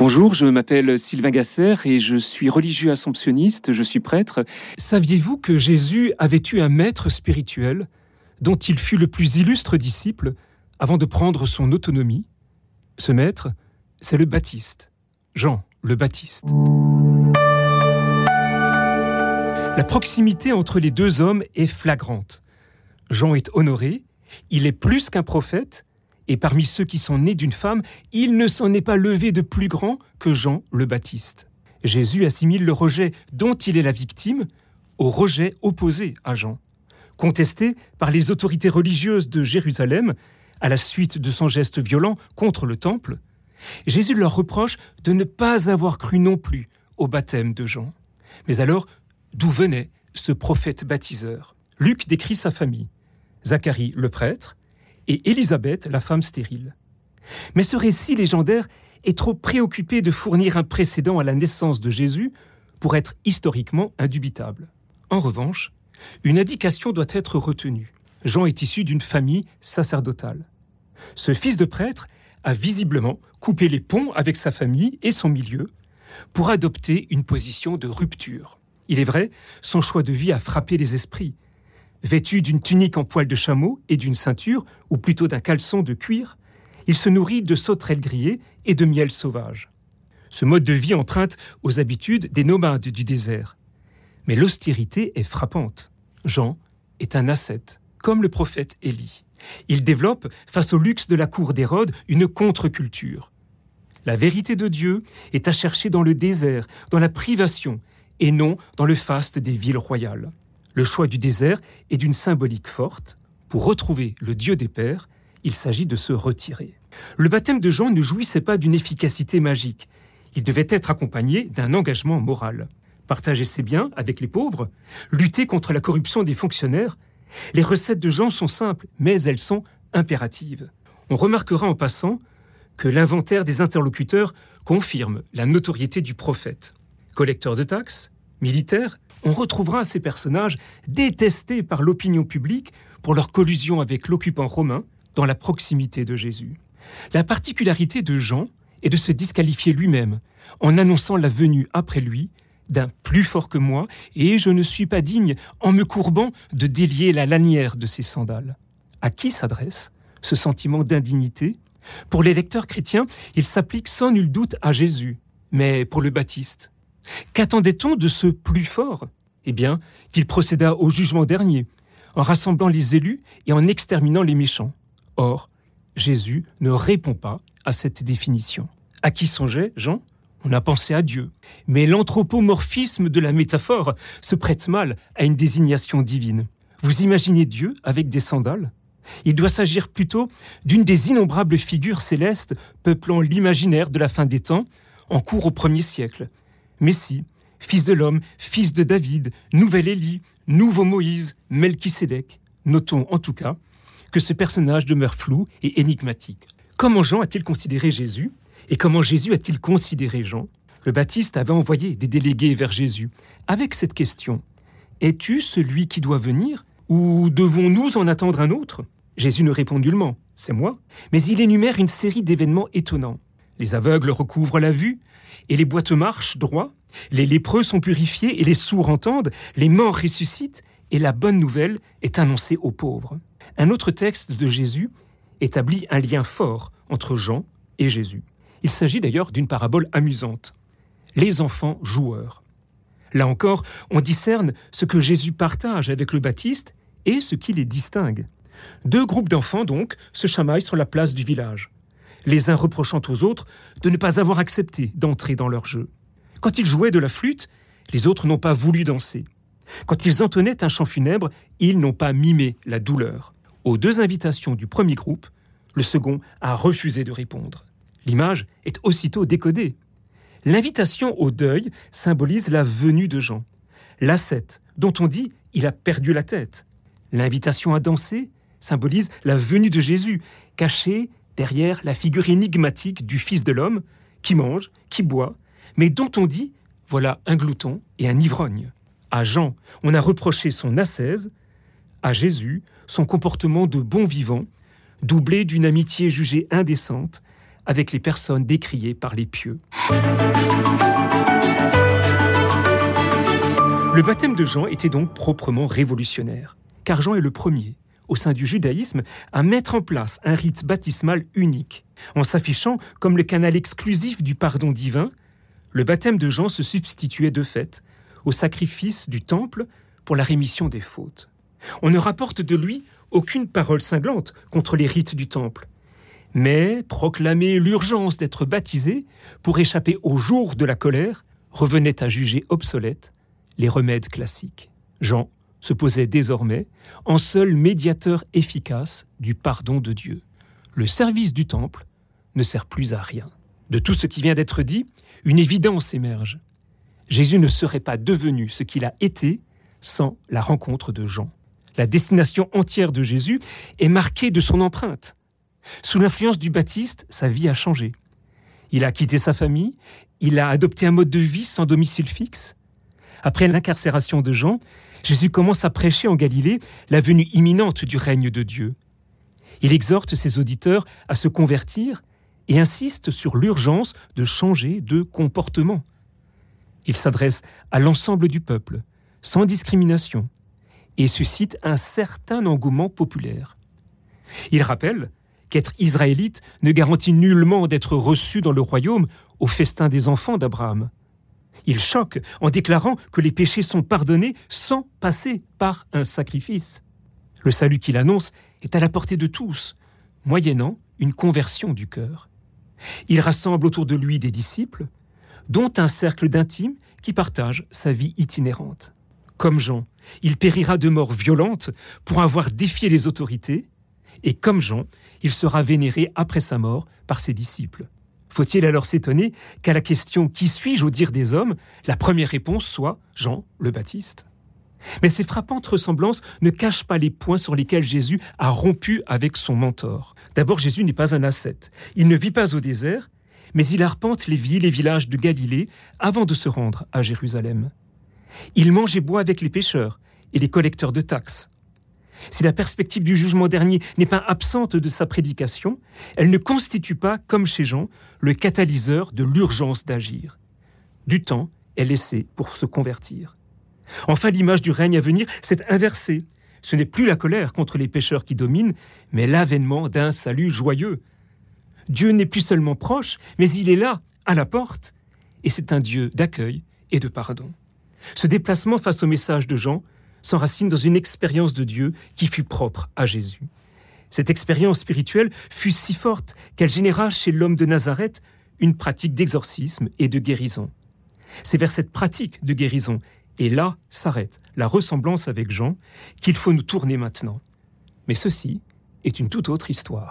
Bonjour, je m'appelle Sylvain Gasser et je suis religieux assomptionniste, je suis prêtre. Saviez-vous que Jésus avait eu un maître spirituel dont il fut le plus illustre disciple avant de prendre son autonomie? Ce maître, c'est le Baptiste, Jean le Baptiste. La proximité entre les deux hommes est flagrante. Jean est honoré, il est plus qu'un prophète, et parmi ceux qui sont nés d'une femme, il ne s'en est pas levé de plus grand que Jean le Baptiste. Jésus assimile le rejet dont il est la victime au rejet opposé à Jean. Contesté par les autorités religieuses de Jérusalem à la suite de son geste violent contre le temple, Jésus leur reproche de ne pas avoir cru non plus au baptême de Jean. Mais alors, d'où venait ce prophète baptiseur? Luc décrit sa famille. Zacharie le prêtre, et Élisabeth, la femme stérile. Mais ce récit légendaire est trop préoccupé de fournir un précédent à la naissance de Jésus pour être historiquement indubitable. En revanche, une indication doit être retenue. Jean est issu d'une famille sacerdotale. Ce fils de prêtre a visiblement coupé les ponts avec sa famille et son milieu pour adopter une position de rupture. Il est vrai, son choix de vie a frappé les esprits, Vêtu d'une tunique en poil de chameau et d'une ceinture, ou plutôt d'un caleçon de cuir, il se nourrit de sauterelles grillées et de miel sauvage. Ce mode de vie emprunte aux habitudes des nomades du désert. Mais l'austérité est frappante. Jean est un ascète, comme le prophète Élie. Il développe, face au luxe de la cour d'Hérode, une contre-culture. La vérité de Dieu est à chercher dans le désert, dans la privation, et non dans le faste des villes royales. Le choix du désert est d'une symbolique forte. Pour retrouver le Dieu des Pères, il s'agit de se retirer. Le baptême de Jean ne jouissait pas d'une efficacité magique. Il devait être accompagné d'un engagement moral. Partager ses biens avec les pauvres, lutter contre la corruption des fonctionnaires. Les recettes de Jean sont simples, mais elles sont impératives. On remarquera en passant que l'inventaire des interlocuteurs confirme la notoriété du prophète. Collecteur de taxes, militaire, on retrouvera ces personnages détestés par l'opinion publique pour leur collusion avec l'occupant romain dans la proximité de Jésus. La particularité de Jean est de se disqualifier lui-même en annonçant la venue après lui d'un plus fort que moi, et je ne suis pas digne, en me courbant, de délier la lanière de ses sandales. À qui s'adresse ce sentiment d'indignité? Pour les lecteurs chrétiens, il s'applique sans nul doute à Jésus, mais pour le Baptiste, Qu'attendait-on de ce plus fort? Eh bien, qu'il procéda au jugement dernier, en rassemblant les élus et en exterminant les méchants. Or, Jésus ne répond pas à cette définition. À qui songeait Jean? On a pensé à Dieu. Mais l'anthropomorphisme de la métaphore se prête mal à une désignation divine. Vous imaginez Dieu avec des sandales? Il doit s'agir plutôt d'une des innombrables figures célestes peuplant l'imaginaire de la fin des temps, en cours au premier siècle, Messie, fils de l'homme, fils de David, nouvel Élie, nouveau Moïse, Melchisédek. Notons en tout cas que ce personnage demeure flou et énigmatique. Comment Jean a-t-il considéré Jésus et comment Jésus a-t-il considéré Jean? Le Baptiste avait envoyé des délégués vers Jésus avec cette question Es-tu celui qui doit venir ou devons-nous en attendre un autre? Jésus ne répond nullement C'est moi. Mais il énumère une série d'événements étonnants. Les aveugles recouvrent la vue, et les boiteux marchent droit, les lépreux sont purifiés et les sourds entendent, les morts ressuscitent, et la bonne nouvelle est annoncée aux pauvres. Un autre texte de Jésus établit un lien fort entre Jean et Jésus. Il s'agit d'ailleurs d'une parabole amusante. Les enfants joueurs. Là encore, on discerne ce que Jésus partage avec le Baptiste et ce qui les distingue. Deux groupes d'enfants, donc, se chamaillent sur la place du village les uns reprochant aux autres de ne pas avoir accepté d'entrer dans leur jeu. Quand ils jouaient de la flûte, les autres n'ont pas voulu danser. Quand ils entonnaient un chant funèbre, ils n'ont pas mimé la douleur. Aux deux invitations du premier groupe, le second a refusé de répondre. L'image est aussitôt décodée. L'invitation au deuil symbolise la venue de Jean. L'ascète, dont on dit il a perdu la tête. L'invitation à danser symbolise la venue de Jésus, caché derrière la figure énigmatique du Fils de l'homme, qui mange, qui boit, mais dont on dit voilà un glouton et un ivrogne. À Jean, on a reproché son ascèse, à Jésus, son comportement de bon vivant, doublé d'une amitié jugée indécente, avec les personnes décriées par les pieux. Le baptême de Jean était donc proprement révolutionnaire, car Jean est le premier, au sein du judaïsme, à mettre en place un rite baptismal unique. En s'affichant comme le canal exclusif du pardon divin, le baptême de Jean se substituait de fait au sacrifice du temple pour la rémission des fautes. On ne rapporte de lui aucune parole cinglante contre les rites du temple, mais proclamer l'urgence d'être baptisé pour échapper au jour de la colère revenait à juger obsolète les remèdes classiques. Jean se posait désormais en seul médiateur efficace du pardon de Dieu. Le service du temple ne sert plus à rien. De tout ce qui vient d'être dit, une évidence émerge. Jésus ne serait pas devenu ce qu'il a été sans la rencontre de Jean. La destination entière de Jésus est marquée de son empreinte. Sous l'influence du Baptiste, sa vie a changé. Il a quitté sa famille, il a adopté un mode de vie sans domicile fixe. Après l'incarcération de Jean, Jésus commence à prêcher en Galilée la venue imminente du règne de Dieu. Il exhorte ses auditeurs à se convertir et insiste sur l'urgence de changer de comportement. Il s'adresse à l'ensemble du peuple, sans discrimination, et suscite un certain engouement populaire. Il rappelle qu'être israélite ne garantit nullement d'être reçu dans le royaume au festin des enfants d'Abraham. Il choque en déclarant que les péchés sont pardonnés sans passer par un sacrifice. Le salut qu'il annonce est à la portée de tous, moyennant une conversion du cœur. Il rassemble autour de lui des disciples, dont un cercle d'intimes qui partagent sa vie itinérante. Comme Jean, il périra de mort violente pour avoir défié les autorités, et comme Jean, il sera vénéré après sa mort par ses disciples. Faut-il alors s'étonner qu'à la question Qui suis-je au dire des hommes? la première réponse soit Jean le Baptiste Mais ces frappantes ressemblances ne cachent pas les points sur lesquels Jésus a rompu avec son mentor. D'abord, Jésus n'est pas un ascète. Il ne vit pas au désert, mais il arpente les villes et villages de Galilée avant de se rendre à Jérusalem. Il mange et boit avec les pêcheurs et les collecteurs de taxes. Si la perspective du jugement dernier n'est pas absente de sa prédication, elle ne constitue pas, comme chez Jean, le catalyseur de l'urgence d'agir. Du temps est laissé pour se convertir. Enfin, l'image du règne à venir s'est inversée. Ce n'est plus la colère contre les pécheurs qui domine, mais l'avènement d'un salut joyeux. Dieu n'est plus seulement proche, mais il est là, à la porte, et c'est un Dieu d'accueil et de pardon. Ce déplacement face au message de Jean s'enracine dans une expérience de Dieu qui fut propre à Jésus. Cette expérience spirituelle fut si forte qu'elle généra chez l'homme de Nazareth une pratique d'exorcisme et de guérison. C'est vers cette pratique de guérison, et là s'arrête la ressemblance avec Jean, qu'il faut nous tourner maintenant. Mais ceci est une toute autre histoire.